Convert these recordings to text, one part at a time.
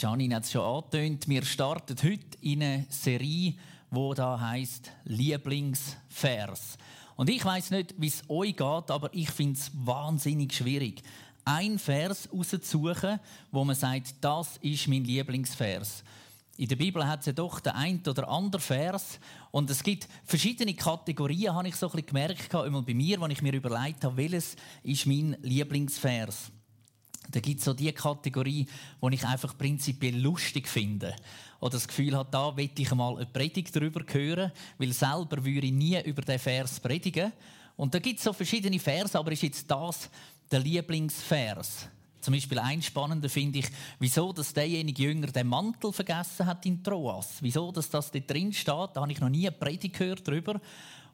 Janine hat es schon angetönt, wir starten heute in eine Serie, die da heißt Lieblingsvers. Und ich weiß nicht, wie es euch geht, aber ich finde es wahnsinnig schwierig, ein Vers rauszusuchen, wo man sagt, das ist mein Lieblingsvers. In der Bibel hat es ja doch den einen oder anderen Vers. Und es gibt verschiedene Kategorien, habe ich so ein bisschen gemerkt, immer bei mir, wenn ich mir überlegt habe, welches ist mein Lieblingsvers. Da gibt es so die Kategorie, die ich einfach prinzipiell lustig finde. Oder das Gefühl habe, da möchte ich mal eine Predigt darüber hören, weil selber würde ich nie über den Vers predigen. Und da gibt es so verschiedene Vers, aber ist jetzt das der Lieblingsvers? Zum Beispiel ein spannender finde ich, wieso dass derjenige Jünger den Mantel vergessen hat in Troas. Wieso dass das dort drin steht, da habe ich noch nie eine Predigt gehört darüber.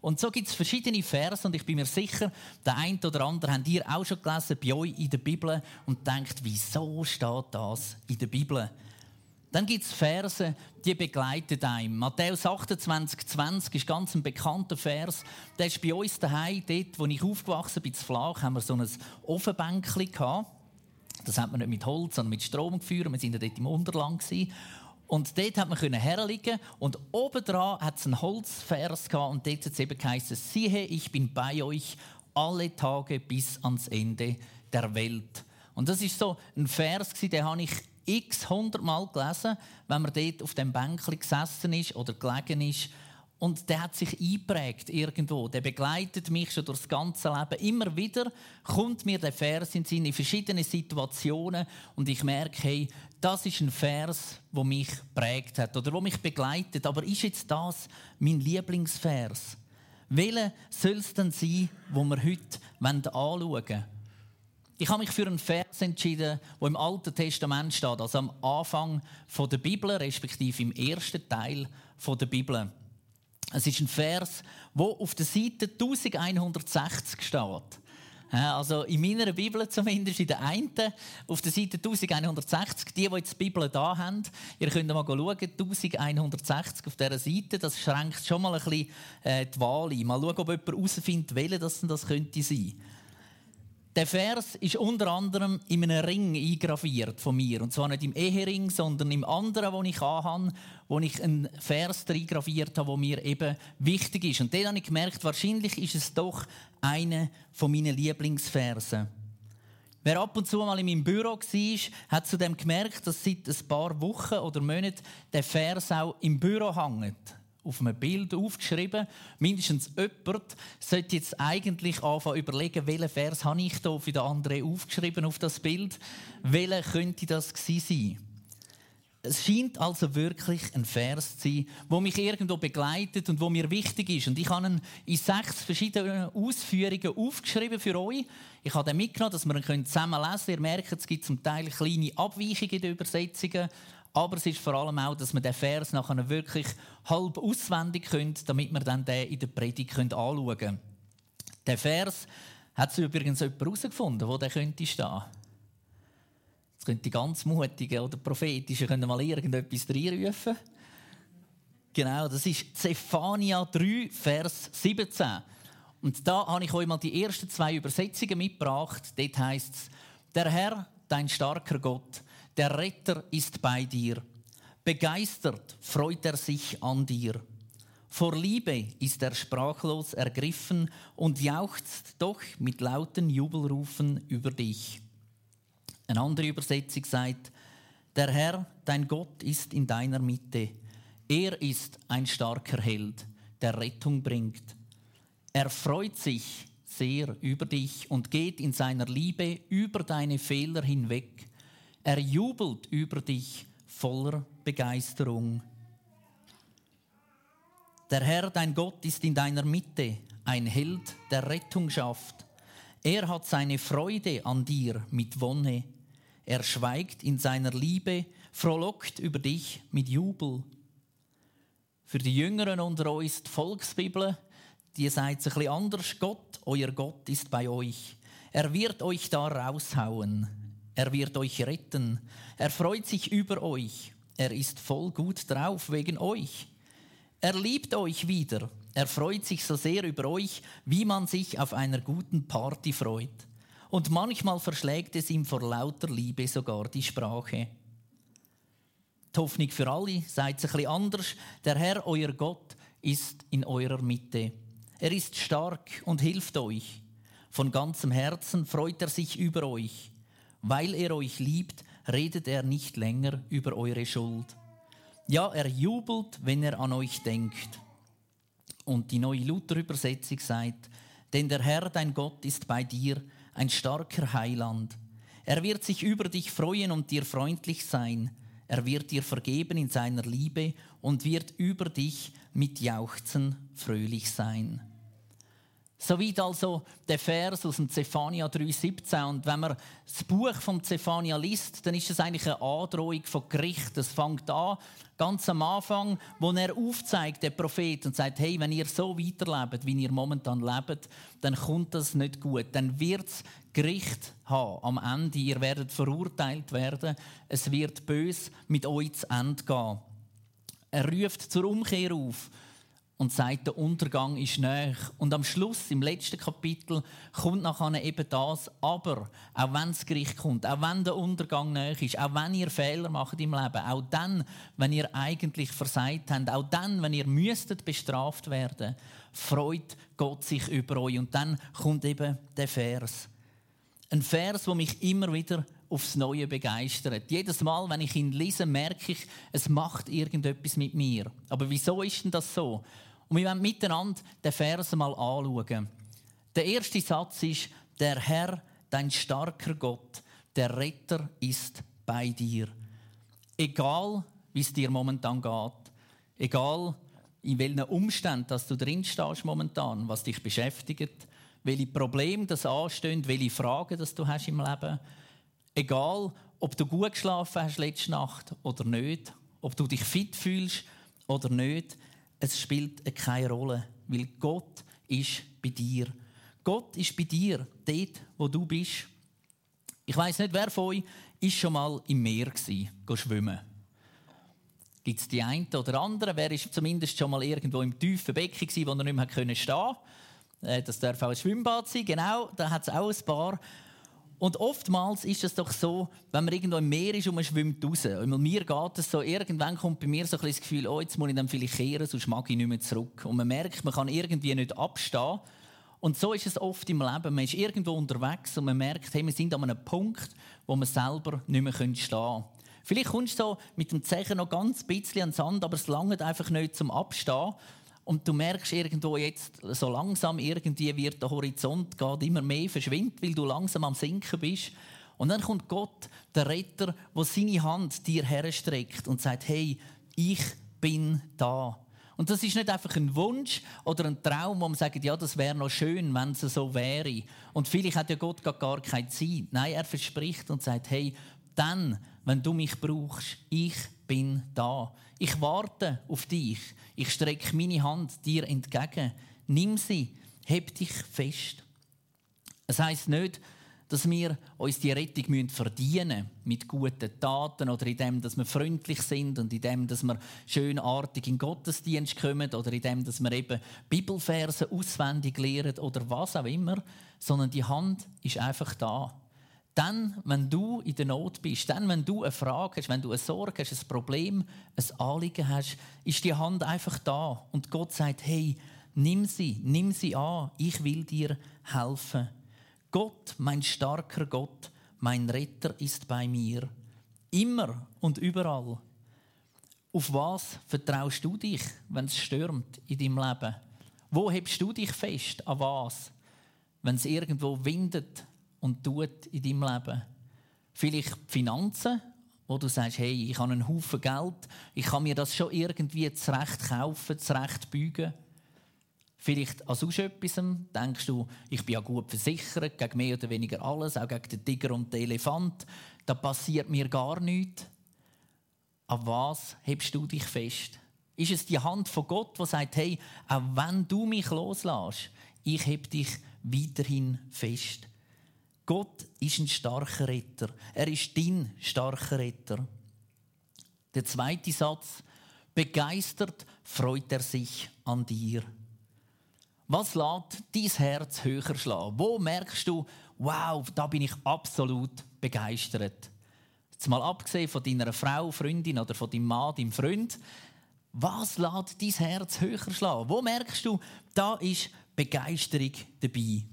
Und so gibt es verschiedene Verse und ich bin mir sicher, der eine oder andere habt ihr auch schon gelesen bei euch in der Bibel und denkt, wieso steht das in der Bibel? Dann gibt es Verse, die begleiten einem. Matthäus 28, 20 ist ganz ein bekannter Vers. Der ist bei uns daheim, dort, wo ich aufgewachsen bin, zu Flach, haben wir so ein Ofenbänkchen gehabt. Das hat man nicht mit Holz, sondern mit Strom geführt. Wir waren dort im Unterland. Und dort hat man herliegen und obendran hat es einen Holzvers gehabt und dort hat es eben geheißen, siehe, ich bin bei euch alle Tage bis ans Ende der Welt. Und das ist so ein Vers, den habe ich x hundertmal gelesen, wenn man dort auf dem Bänkchen gesessen ist oder gelegen ist und der hat sich eingeprägt irgendwo. Der begleitet mich schon durch das ganze Leben. Immer wieder kommt mir der Vers in in verschiedenen Situationen und ich merke, hey, das ist ein Vers, wo mich prägt hat oder wo mich begleitet. Aber ist jetzt das mein Lieblingsvers? Welcher soll es denn sein, wo wir heute anschauen wollen? Ich habe mich für einen Vers entschieden, der im Alten Testament steht, also am Anfang der Bibel, respektive im ersten Teil der Bibel. Es ist ein Vers, der auf der Seite 1160 steht. Also in meiner Bibel zumindest, in der einen, auf der Seite 1160, die, die jetzt die Bibel da haben, ihr könnt mal schauen, 1160 auf dieser Seite, das schränkt schon mal ein bisschen äh, die Wahl ein. Mal schauen, ob jemand herausfindet, welche das, das könnte sein. Der Vers ist unter anderem in einem Ring eingraviert von mir. Und zwar nicht im Ehering, sondern im anderen, den ich anhabe, wo ich einen Vers eingraviert habe, der mir eben wichtig ist. Und dann habe ich gemerkt, wahrscheinlich ist es doch einer von meinen Lieblingsversen. Wer ab und zu mal in meinem Büro war, hat zudem gemerkt, dass seit ein paar Wochen oder Monaten der Vers auch im Büro hängt auf einem Bild aufgeschrieben. Mindestens jemand sollte jetzt eigentlich anfangen überlegen, welchen Vers habe ich da für den anderen aufgeschrieben auf das Bild. Welcher könnte das sein? Es scheint also wirklich ein Vers zu sein, der mich irgendwo begleitet und wo mir wichtig ist. Und ich habe ihn in sechs verschiedenen Ausführungen aufgeschrieben für euch. Ich habe den mitgenommen, dass wir ihn zusammen lesen können. Ihr merkt, es gibt zum Teil kleine Abweichungen in den Übersetzungen. Aber es ist vor allem auch, dass man den Vers nachher wirklich halb auswendig könnt, damit wir dann den in der Predigt anschauen können. Der Vers hat es übrigens jemand herausgefunden, wo der könnte stehen. Jetzt könnte die ganz mutigen oder prophetischen können mal irgendetwas reinrufen. Genau, das ist Zephania 3, Vers 17. Und da habe ich euch mal die ersten zwei Übersetzungen mitgebracht. Dort heißt es, der Herr, dein starker Gott, der Retter ist bei dir. Begeistert freut er sich an dir. Vor Liebe ist er sprachlos ergriffen und jauchzt doch mit lauten Jubelrufen über dich. Eine andere Übersetzung sagt, der Herr, dein Gott, ist in deiner Mitte. Er ist ein starker Held, der Rettung bringt. Er freut sich sehr über dich und geht in seiner Liebe über deine Fehler hinweg. Er jubelt über dich voller Begeisterung. Der Herr, dein Gott, ist in deiner Mitte, ein Held, der Rettung schafft. Er hat seine Freude an dir mit Wonne. Er schweigt in seiner Liebe, frohlockt über dich mit Jubel. Für die Jüngeren unter uns die Volksbibel, die es ein bisschen anders. Gott, euer Gott, ist bei euch. Er wird euch da raushauen. Er wird euch retten. Er freut sich über euch. Er ist voll gut drauf wegen euch. Er liebt euch wieder. Er freut sich so sehr über euch, wie man sich auf einer guten Party freut. Und manchmal verschlägt es ihm vor lauter Liebe sogar die Sprache. Die Hoffnung für alle es ein bisschen anders. Der Herr, euer Gott, ist in eurer Mitte. Er ist stark und hilft euch. Von ganzem Herzen freut er sich über euch. Weil er euch liebt, redet er nicht länger über eure Schuld. Ja, er jubelt, wenn er an euch denkt. Und die neue Luther-Übersetzung sagt, denn der Herr, dein Gott, ist bei dir, ein starker Heiland. Er wird sich über dich freuen und dir freundlich sein. Er wird dir vergeben in seiner Liebe und wird über dich mit Jauchzen fröhlich sein. Soweit also der Vers aus dem Zephania 3,17. Und wenn man das Buch von Zephania liest, dann ist es eigentlich eine Androhung von Gericht. Es fängt an, ganz am Anfang, wo er aufzeigt, der Prophet, und sagt: Hey, wenn ihr so weiterlebt, wie ihr momentan lebt, dann kommt das nicht gut. Dann wird es Gericht haben am Ende. Ihr werdet verurteilt werden. Es wird bös mit euch zu Ende gehen. Er ruft zur Umkehr auf und sagt, der Untergang ist näher. Und am Schluss, im letzten Kapitel, kommt nachher eben das, aber auch wenn das Gericht kommt, auch wenn der Untergang näher ist, auch wenn ihr Fehler macht im Leben, auch dann, wenn ihr eigentlich versagt habt, auch dann, wenn ihr müsstet bestraft werden, freut Gott sich über euch. Und dann kommt eben der Vers. Ein Vers, der mich immer wieder aufs Neue begeistert. Jedes Mal, wenn ich ihn lese, merke ich, es macht irgendetwas mit mir. Aber wieso ist denn das so? Und wir wollen miteinander den Vers mal anschauen. Der erste Satz ist, der Herr, dein starker Gott, der Retter ist bei dir. Egal, wie es dir momentan geht, egal, in welchen Umständen dass du drin stehst momentan, was dich beschäftigt, welche Probleme das anstehen, welche Fragen das du hast im Leben, egal, ob du gut geschlafen hast letzte Nacht oder nicht, ob du dich fit fühlst oder nicht, es spielt keine Rolle, weil Gott ist bei dir. Gott ist bei dir, dort, wo du bist. Ich weiß nicht, wer von euch ist schon mal im Meer gsi, schwimmen. Gibt es die einen oder anderen? Wer ist zumindest schon mal irgendwo im tiefen Becken gsi, wo er nicht mehr stehen konnte? Äh, das darf auch ein Schwimmbad sein, genau. Da hat es auch ein paar. Und oftmals ist es doch so, wenn man irgendwo im Meer ist und man schwimmt raus. Und mir geht es so, irgendwann kommt bei mir so ein das Gefühl, oh, jetzt muss ich dann vielleicht kehren, sonst mag ich nicht mehr zurück. Und man merkt, man kann irgendwie nicht abstehen. Und so ist es oft im Leben. Man ist irgendwo unterwegs und man merkt, hey, wir sind an einem Punkt, wo man selber nicht mehr stehen kann. Vielleicht kommst du so mit dem Zeichen noch ganz bisschen an den Sand, aber es langt einfach nicht zum Abstehen. Und du merkst irgendwo jetzt, so langsam irgendwie wird der Horizont geht immer mehr verschwindet, weil du langsam am Sinken bist. Und dann kommt Gott, der Retter, der seine Hand dir herstreckt und sagt, hey, ich bin da. Und das ist nicht einfach ein Wunsch oder ein Traum, wo man sagt, ja, das wäre noch schön, wenn es so wäre. Und vielleicht hat ja Gott gar keine Zeit. Nein, er verspricht und sagt, hey, dann, wenn du mich brauchst, ich bin da. Ich warte auf dich. Ich strecke meine Hand dir entgegen. Nimm sie, heb dich fest. Es heißt nicht, dass wir uns die Rettung verdienen müssen mit guten Taten oder in dem, dass wir freundlich sind und in dem, dass wir schönartig in Gottesdienst kommen oder in dem, dass wir eben Bibelverse auswendig lehren oder was auch immer, sondern die Hand ist einfach da. Dann, wenn du in der Not bist, dann, wenn du eine Frage hast, wenn du eine Sorge hast, ein Problem, ein Anliegen hast, ist die Hand einfach da. Und Gott sagt, hey, nimm sie, nimm sie an, ich will dir helfen. Gott, mein starker Gott, mein Retter ist bei mir. Immer und überall. Auf was vertraust du dich, wenn es stürmt in deinem Leben? Wo hebst du dich fest? An was? Wenn es irgendwo windet, und tut in deinem Leben. Vielleicht die Finanzen, wo du sagst, hey, ich habe einen Haufen Geld, ich kann mir das schon irgendwie zurecht kaufen, zurecht bügen. Vielleicht an sonst etwas denkst du, ich bin ja gut versichert gegen mehr oder weniger alles, auch gegen den Tiger und den Elefant. Da passiert mir gar nichts. An was hebst du dich fest? Ist es die Hand von Gott, die sagt, hey, auch wenn du mich loslässt, ich heb dich weiterhin fest. Gott ist ein starker Retter. Er ist dein starker Retter. Der zweite Satz. Begeistert freut er sich an dir. Was lässt dein Herz höher schlagen? Wo merkst du, wow, da bin ich absolut begeistert? Jetzt mal abgesehen von deiner Frau, Freundin oder von deinem Mann, deinem Freund. Was lässt dein Herz höher schlagen? Wo merkst du, da ist Begeisterung dabei?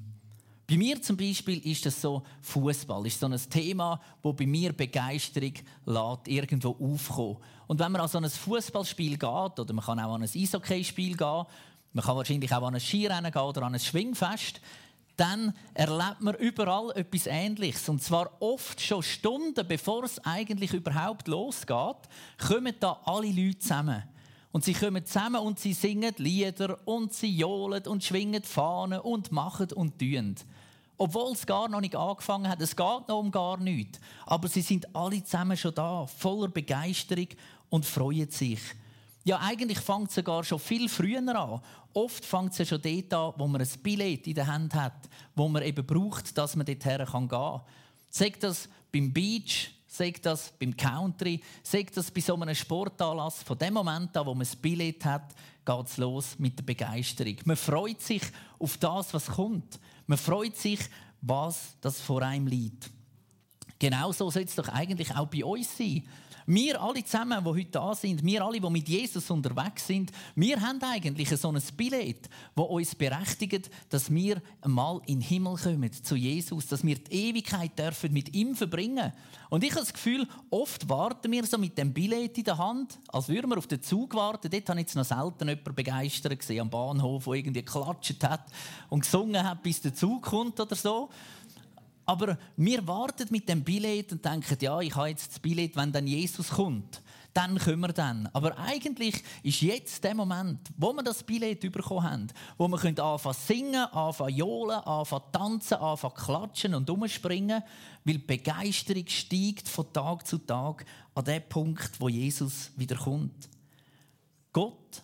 Bei mir zum Beispiel ist das so Fußball, ist so ein Thema, wo bei mir Begeisterung lässt, irgendwo aufkommen. Und wenn man an so ein Fußballspiel geht oder man kann auch an ein Eishockeyspiel gehen, man kann wahrscheinlich auch an ein Skirennen gehen oder an ein Schwingfest, dann erlebt man überall etwas Ähnliches. Und zwar oft schon Stunden, bevor es eigentlich überhaupt losgeht, kommen da alle Leute zusammen. Und sie kommen zusammen und sie singen Lieder und sie johlen und schwingen Fahnen und machen und tun. Obwohl es gar noch nicht angefangen hat, es geht noch um gar nichts. Aber sie sind alle zusammen schon da, voller Begeisterung und freuen sich. Ja, eigentlich fängt es sogar schon viel früher an. Oft fängt es ja schon dort an, wo man ein Billett in der Hand hat, wo man eben braucht, dass man dorthin gehen kann. Sagt das beim Beach, sagt das beim Country, sagt das bei so einem Sportanlass. Von dem Moment an, wo man ein Billett hat, geht es los mit der Begeisterung. Man freut sich auf das, was kommt. Man freut sich, was das vor einem liegt. Genauso soll es doch eigentlich auch bei uns sein. Wir alle zusammen, die heute da sind, wir alle, die mit Jesus unterwegs sind, wir haben eigentlich so ein Billett, das uns berechtigt, dass wir einmal in den Himmel kommen, zu Jesus, dass wir die Ewigkeit dürfen mit ihm verbringen. Und ich habe das Gefühl, oft warten wir so mit dem Billett in der Hand, als würden wir auf den Zug warten. Dort habe ich jetzt noch selten jemanden begeistert gesehen am Bahnhof, der irgendwie geklatscht hat und gesungen hat, bis der Zug kommt oder so. Aber wir warten mit dem Billett und denken, ja, ich habe jetzt das Billett, wenn dann Jesus kommt. Dann können wir dann. Aber eigentlich ist jetzt der Moment, wo wir das Billett bekommen haben, wo wir anfangen zu singen, anfangen zu johlen, anfangen zu tanzen, anfangen zu klatschen und umspringen, weil die Begeisterung steigt von Tag zu Tag an den Punkt, wo Jesus wieder kommt. Gott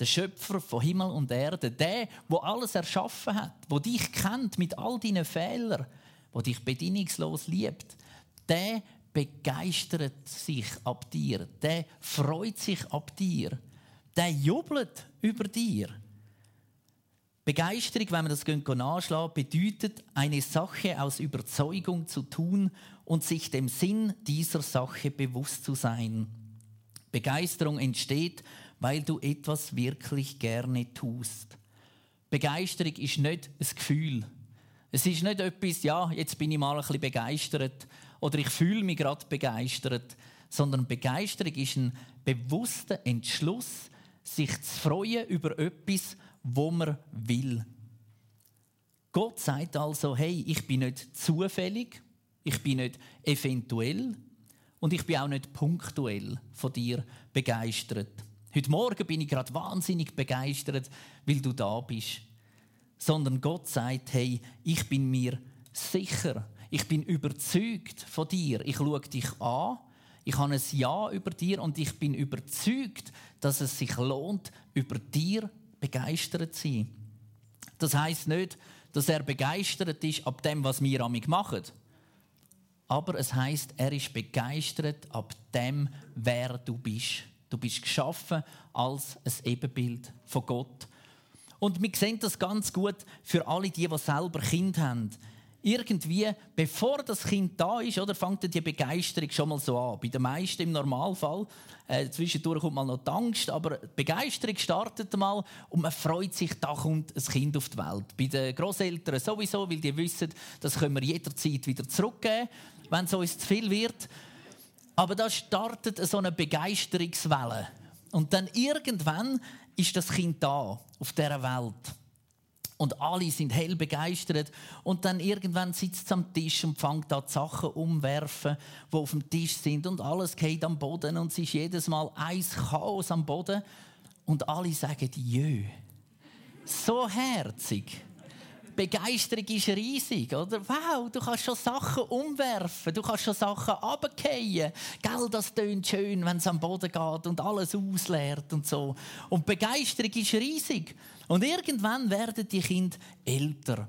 der Schöpfer von Himmel und Erde, der, wo alles erschaffen hat, wo dich kennt mit all deinen Fehlern, der dich bedingungslos liebt, der begeistert sich ab dir, der freut sich ab dir, der jubelt über dir. Begeisterung, wenn man das nachschlagen bedeutet, eine Sache aus Überzeugung zu tun und sich dem Sinn dieser Sache bewusst zu sein. Begeisterung entsteht, weil du etwas wirklich gerne tust. Begeisterung ist nicht ein Gefühl, es ist nicht etwas, ja, jetzt bin ich mal ein bisschen begeistert oder ich fühle mich gerade begeistert, sondern Begeisterung ist ein bewusster Entschluss, sich zu freuen über etwas, wo man will. Gott sagt also, hey, ich bin nicht zufällig, ich bin nicht eventuell und ich bin auch nicht punktuell von dir begeistert. Heute Morgen bin ich gerade wahnsinnig begeistert, weil du da bist sondern Gott sagt, hey, ich bin mir sicher, ich bin überzeugt von dir, ich schaue dich an, ich habe ein Ja über dir und ich bin überzeugt, dass es sich lohnt, über dir begeistert zu sein. Das heißt nicht, dass er begeistert ist ab dem, was wir amig machen. Aber es heißt, er ist begeistert ab dem, wer du bist. Du bist geschaffen als ein Ebenbild von Gott. Und wir sehen das ganz gut für alle, die, die selber Kind haben. Irgendwie, bevor das Kind da ist, oder, fängt die Begeisterung schon mal so an. Bei den meisten im Normalfall. Äh, zwischendurch kommt mal noch die Angst, aber die Begeisterung startet mal und man freut sich, da kommt ein Kind auf die Welt. Bei den Großeltern sowieso, weil die wissen, das können wir jederzeit wieder zurückgeben, wenn es uns zu viel wird. Aber da startet so eine Begeisterungswelle. Und dann irgendwann ist das Kind da auf dieser Welt. Und alle sind hell begeistert. Und dann irgendwann sitzt es am Tisch und fängt an, die Sachen umwerfen, die auf dem Tisch sind. Und alles geht am Boden. Und es ist jedes Mal ein Chaos am Boden. Und alle sagen, jö. So herzig. Begeisterung ist riesig, oder? Wow, du kannst schon Sachen umwerfen, du kannst schon Sachen runterfallen. Gell, das tönt schön, wenn es am Boden geht und alles ausleert und so. Und Begeisterung ist riesig. Und irgendwann werden die Kinder älter.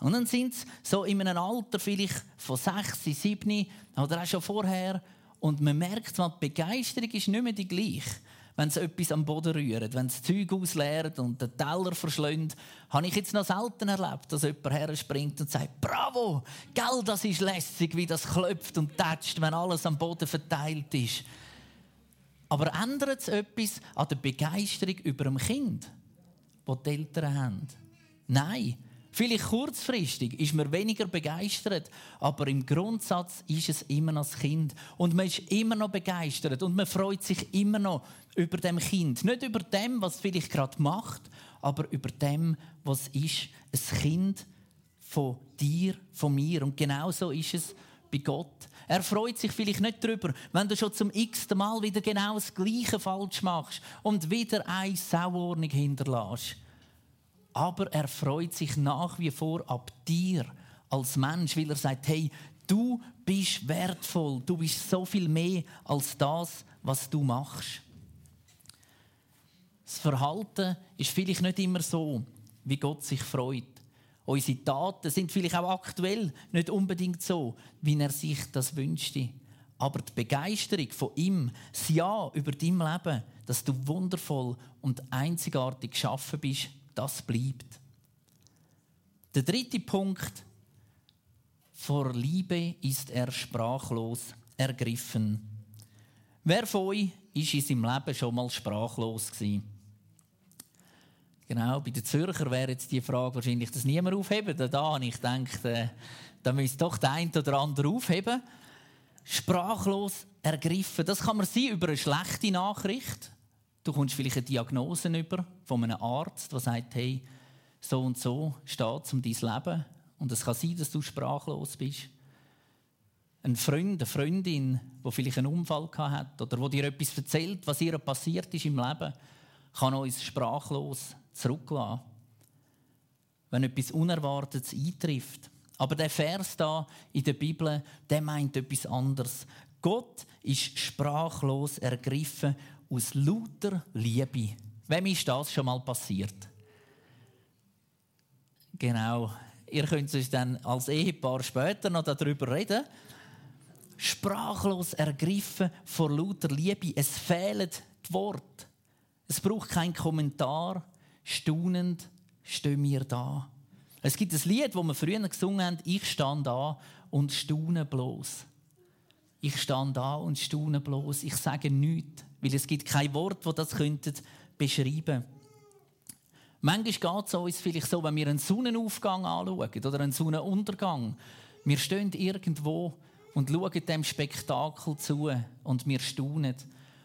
Und dann sind sie so in einem Alter vielleicht von sechs, sieben oder auch schon vorher. Und man merkt, die Begeisterung ist nicht mehr die gleiche. Wenn sie etwas am Boden rühren, wenn sie Zeug ausleeren und den Teller verschlönt, habe ich jetzt noch selten erlebt, dass jemand herspringt und sagt, bravo, gell, das ist lässig, wie das klopft und tätscht, wenn alles am Boden verteilt ist. Aber ändert es etwas an der Begeisterung über ein Kind, das die Eltern haben? Nein. Vielleicht kurzfristig ist man weniger begeistert, aber im Grundsatz ist es immer noch das Kind. Und man ist immer noch begeistert und man freut sich immer noch über dem Kind. Nicht über dem, was es vielleicht gerade macht, aber über dem, was ist. Ein Kind von dir, von mir. Und genau so ist es bei Gott. Er freut sich vielleicht nicht darüber, wenn du schon zum x-ten Mal wieder genau das Gleiche falsch machst und wieder eine Sauordnung hinterlässt. Aber er freut sich nach wie vor ab dir als Mensch, weil er sagt, hey, du bist wertvoll, du bist so viel mehr als das, was du machst. Das Verhalten ist vielleicht nicht immer so, wie Gott sich freut. Unsere Taten sind vielleicht auch aktuell nicht unbedingt so, wie er sich das wünschte. Aber die Begeisterung von ihm, das Ja über dein Leben, dass du wundervoll und einzigartig geschaffen bist, das bleibt. Der dritte Punkt, vor Liebe ist er sprachlos ergriffen. Wer von euch ist in seinem Leben schon mal sprachlos gewesen? Genau, bei den Zürcher wäre jetzt die Frage wahrscheinlich, dass niemand aufheben. Da ich gedacht, äh, da müsste doch der eine oder andere aufheben. Sprachlos ergriffen. Das kann man sein über eine schlechte Nachricht. Du kommst vielleicht eine Diagnose über von einem Arzt, der sagt, hey, so und so steht es um dein Leben. Und es kann sein, dass du sprachlos bist. Ein Freund, eine Freundin, die vielleicht einen Unfall hat oder wo dir etwas erzählt, was ihr passiert ist im Leben, kann uns sprachlos zurücklassen. Wenn etwas Unerwartetes eintrifft. Aber der Vers da in der Bibel, der meint etwas anderes. Gott ist sprachlos ergriffen aus lauter Liebe. Wem ist das schon mal passiert? Genau. Ihr könnt euch dann als Ehepaar später noch darüber reden. Sprachlos ergriffen vor lauter Liebe. Es fehlen die Worte. Es braucht keinen Kommentar staunend stehen wir da. Es gibt ein Lied, das wir früher gesungen haben, ich stand da und staune bloß. Ich stand da und staune bloß. Ich sage nichts, weil es gibt kein Wort, das das beschreiben könnte. Manchmal geht es uns vielleicht so, wenn wir einen Sonnenaufgang anschauen oder einen Sonnenuntergang. Wir stehen irgendwo und schauen dem Spektakel zu und wir staunen.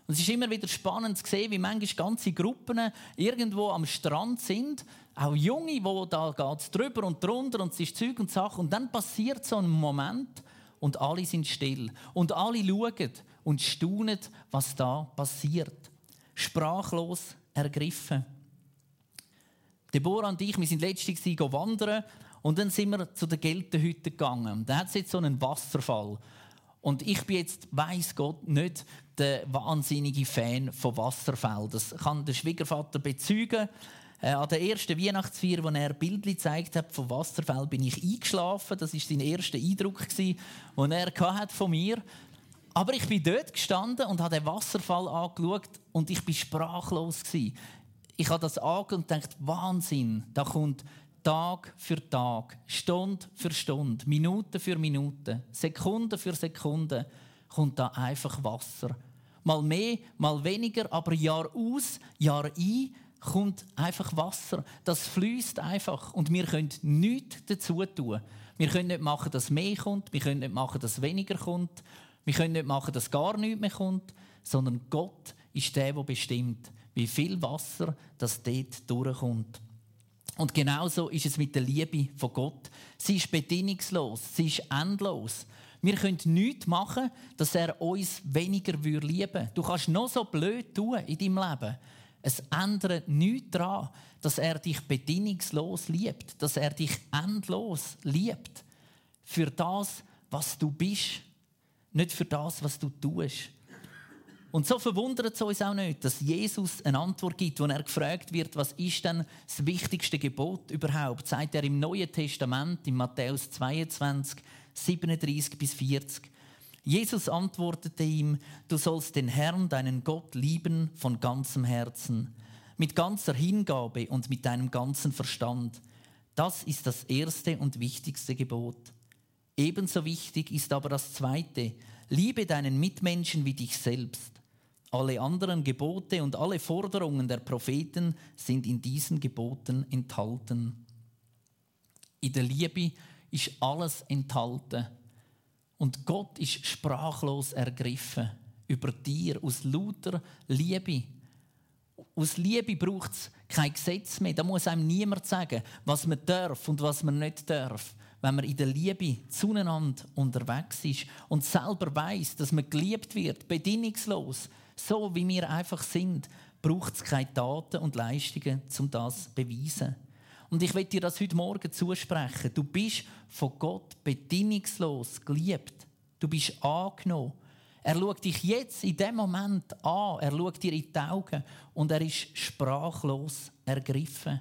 Und es ist immer wieder spannend zu sehen, wie manchmal ganze Gruppen irgendwo am Strand sind, auch Junge, wo da geht drüber und drunter und es ist Zeug und Sache und dann passiert so ein Moment und alle sind still und alle schauen und staunen, was da passiert. Sprachlos ergriffen. Deborah und ich, wir sind letztens wandern und dann sind wir zu der Geltenhütte gegangen. Da hat es jetzt so einen Wasserfall. Und ich bin jetzt, weiß Gott, nicht der wahnsinnige Fan von Wasserfällen. Das kann der Schwiegervater bezeugen. Äh, an der ersten Weihnachtsfeier, wo er Bildli gezeigt hat von Wasserfällen, bin ich eingeschlafen. Das war sein erster Eindruck, den er von mir Aber ich bin dort gestanden und habe den Wasserfall angeschaut und ich bin sprachlos Ich habe das angeschaut und dachte, Wahnsinn, da kommt Tag für Tag, Stunde für Stunde, Minute für Minute, Sekunde für Sekunde kommt da einfach Wasser. Mal mehr, mal weniger, aber Jahr aus, Jahr ein kommt einfach Wasser. Das fließt einfach und wir können nichts dazu tun. Wir können nicht machen, dass mehr kommt, wir können nicht machen, dass weniger kommt, wir können nicht machen, dass gar nichts mehr kommt, sondern Gott ist der, der bestimmt, wie viel Wasser das dort durchkommt. Und genauso ist es mit der Liebe von Gott. Sie ist bedingungslos, sie ist endlos. Wir können nichts machen, dass er uns weniger lieben würde. Du kannst noch so blöd tun in deinem Leben. Es ändert nichts daran, dass er dich bedingungslos liebt, dass er dich endlos liebt. Für das, was du bist, nicht für das, was du tust. Und so verwundert es uns auch nicht, dass Jesus eine Antwort gibt, wenn er gefragt wird, was ist denn das wichtigste Gebot überhaupt? Sagt er im Neuen Testament, in Matthäus 22, 37 bis 40. Jesus antwortete ihm, du sollst den Herrn, deinen Gott, lieben von ganzem Herzen, mit ganzer Hingabe und mit deinem ganzen Verstand. Das ist das erste und wichtigste Gebot. Ebenso wichtig ist aber das zweite, liebe deinen Mitmenschen wie dich selbst. Alle anderen Gebote und alle Forderungen der Propheten sind in diesen Geboten enthalten. In der Liebe ist alles enthalten. Und Gott ist sprachlos ergriffen über dir aus lauter Liebe. Aus Liebe braucht es kein Gesetz mehr. Da muss einem niemand sagen, was man darf und was man nicht darf. Wenn man in der Liebe zueinander unterwegs ist und selber weiß, dass man geliebt wird, bedingungslos, so wie wir einfach sind, braucht es keine Taten und Leistungen, um das zu beweisen. Und ich will dir das heute Morgen zusprechen. Du bist von Gott bedingungslos geliebt. Du bist angenommen. Er schaut dich jetzt in dem Moment an. Er schaut dir in die Augen und er ist sprachlos ergriffen.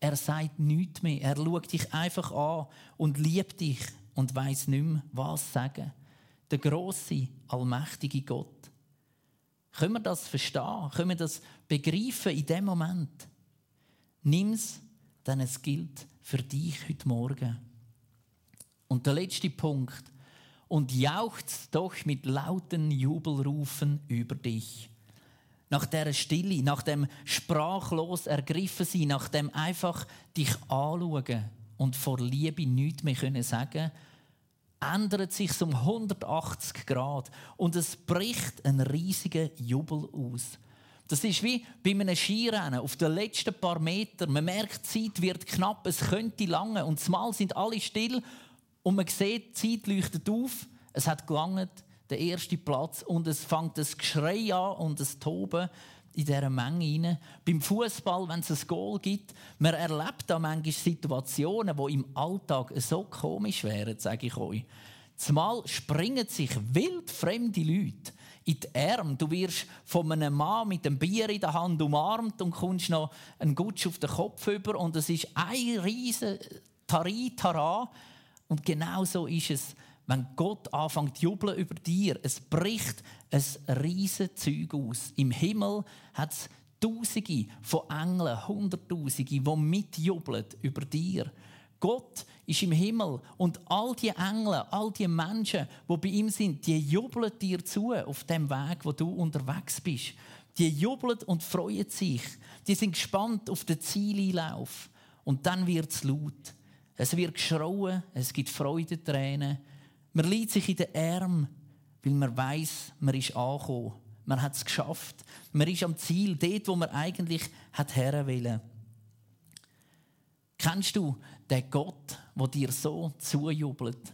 Er sagt nichts mehr. Er schaut dich einfach an und liebt dich und weiß nicht mehr, was sagen. Der große, allmächtige Gott. Können wir das verstehen? Können wir das begreifen in dem Moment? Nimm es, denn es gilt für dich heute Morgen. Und der letzte Punkt. Und jauchzt doch mit lauten Jubelrufen über dich. Nach der Stille, nach dem sprachlos ergriffen sein, nach dem einfach dich anschauen und vor Liebe nichts mehr können sagen ändert sich um 180 Grad und es bricht ein riesiger Jubel aus. Das ist wie bei einem Skirennen auf den letzten paar Metern. Man merkt, die Zeit wird knapp, es könnte lange und zumal sind alle still und man sieht, die Zeit leuchtet auf. Es hat gelangt, der erste Platz und es fängt das Geschrei an und das Toben in dieser Menge hinein. Beim Fußball, wenn es ein Goal gibt, man erlebt da manchmal Situationen, die im Alltag so komisch wären, sage ich euch. Zumal springen sich wildfremde Leute in die Arme. Du wirst von einem Mann mit einem Bier in der Hand umarmt und kommst noch einen Gutsch auf den Kopf über und es ist ein riesen Tari-Tara. Und genau so ist es wenn Gott anfängt zu jubeln über dir, es bricht ein riesiges Zeug aus. Im Himmel hat es Tausende von Engeln, Hunderttausende, die mitjubeln über dir. Gott ist im Himmel und all die Engel, all die Menschen, die bei ihm sind, die jubeln dir zu auf dem Weg, wo du unterwegs bist. Die jubeln und freuen sich. Die sind gespannt auf den Zieleinlauf. Und dann wird es laut. Es wird geschrauen, es gibt Freudentränen. Man liegt sich in den Arm, weil man weiß, man ist angekommen. Man hat es geschafft. Man ist am Ziel, dort, wo man eigentlich hat will. Kennst du den Gott, der dir so zujubelt?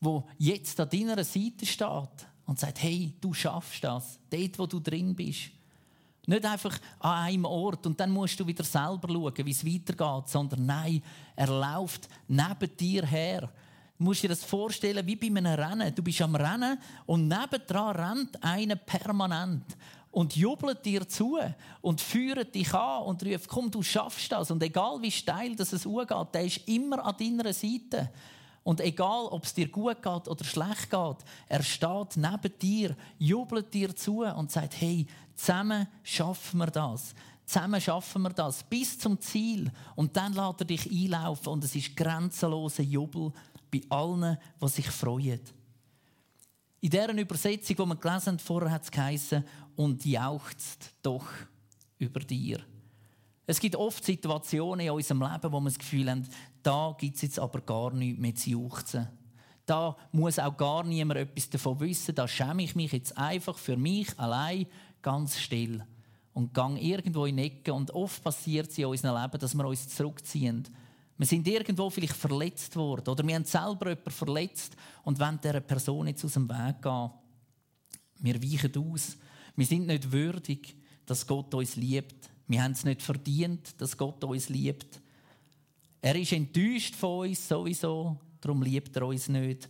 Wo jetzt an deiner Seite steht und sagt, hey, du schaffst das, dort, wo du drin bist. Nicht einfach an einem Ort und dann musst du wieder selber schauen, wie es weitergeht, sondern nein, er läuft neben dir her musst dir das vorstellen wie bei einem Rennen. Du bist am Rennen und nebendran rennt einer permanent und jubelt dir zu und führt dich an und ruft, komm, du schaffst das. Und egal wie steil das es angeht, der ist immer an deiner Seite. Und egal, ob es dir gut geht oder schlecht geht, er steht neben dir, jubelt dir zu und sagt, hey, zusammen schaffen wir das. Zusammen schaffen wir das bis zum Ziel. Und dann lässt er dich einlaufen und es ist grenzenloser Jubel bei allen, die sich freuen. In dieser Übersetzung, die wir gelesen haben, vorher hat es geheißen, und jauchzt doch über dir. Es gibt oft Situationen in unserem Leben, wo wir das Gefühl haben, da gibt es jetzt aber gar nichts mehr zu jauchzen. Da muss auch gar niemand etwas davon wissen. Da schäme ich mich jetzt einfach für mich allein ganz still und gang irgendwo in die Ecke. Und oft passiert es in unserem Leben, dass wir uns zurückziehen wir sind irgendwo vielleicht verletzt worden oder wir haben selber jemanden verletzt und wollen dieser Person jetzt aus dem Weg gehen. Wir weichen aus. Wir sind nicht würdig, dass Gott uns liebt. Wir haben es nicht verdient, dass Gott uns liebt. Er ist enttäuscht von uns sowieso, darum liebt er uns nicht.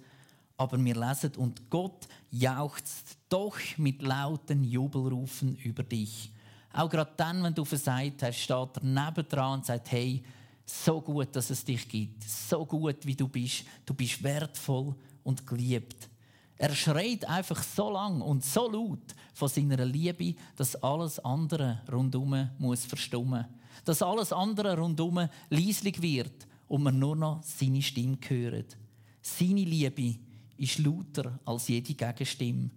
Aber wir lesen, und Gott jauchzt doch mit lauten Jubelrufen über dich. Auch gerade dann, wenn du versagt hast, steht er nebendran und sagt, hey, so gut, dass es dich gibt. So gut, wie du bist. Du bist wertvoll und geliebt. Er schreit einfach so lang und so laut von seiner Liebe, dass alles andere rundum muss verstummen. Dass alles andere rundum leislich wird und man nur noch seine Stimme hört. Seine Liebe ist lauter als jede Gegenstimme.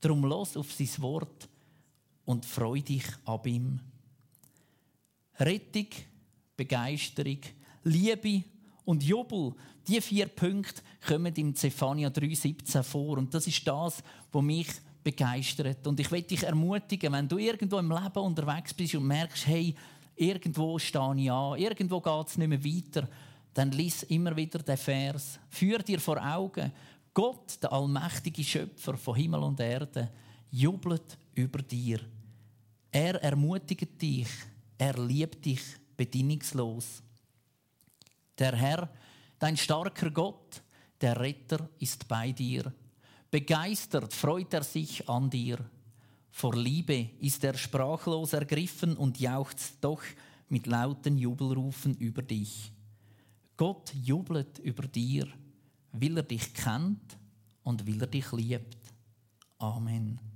Darum los auf sein Wort und freu dich ab ihm. Rettung, Begeisterung, Liebe und Jubel, die vier Punkte kommen im Zephania 3,17 vor. Und das ist das, was mich begeistert. Und ich will dich ermutigen, wenn du irgendwo im Leben unterwegs bist und merkst, hey, irgendwo stehe ich an, irgendwo geht es nicht mehr weiter, dann lies immer wieder den Vers. Führ dir vor Augen, Gott, der allmächtige Schöpfer von Himmel und Erde, jubelt über dir. Er ermutigt dich, er liebt dich bedingungslos. Der Herr, dein starker Gott, der Retter ist bei dir. Begeistert freut er sich an dir. Vor Liebe ist er sprachlos ergriffen und jauchzt doch mit lauten Jubelrufen über dich. Gott jubelt über dir, weil er dich kennt und weil er dich liebt. Amen.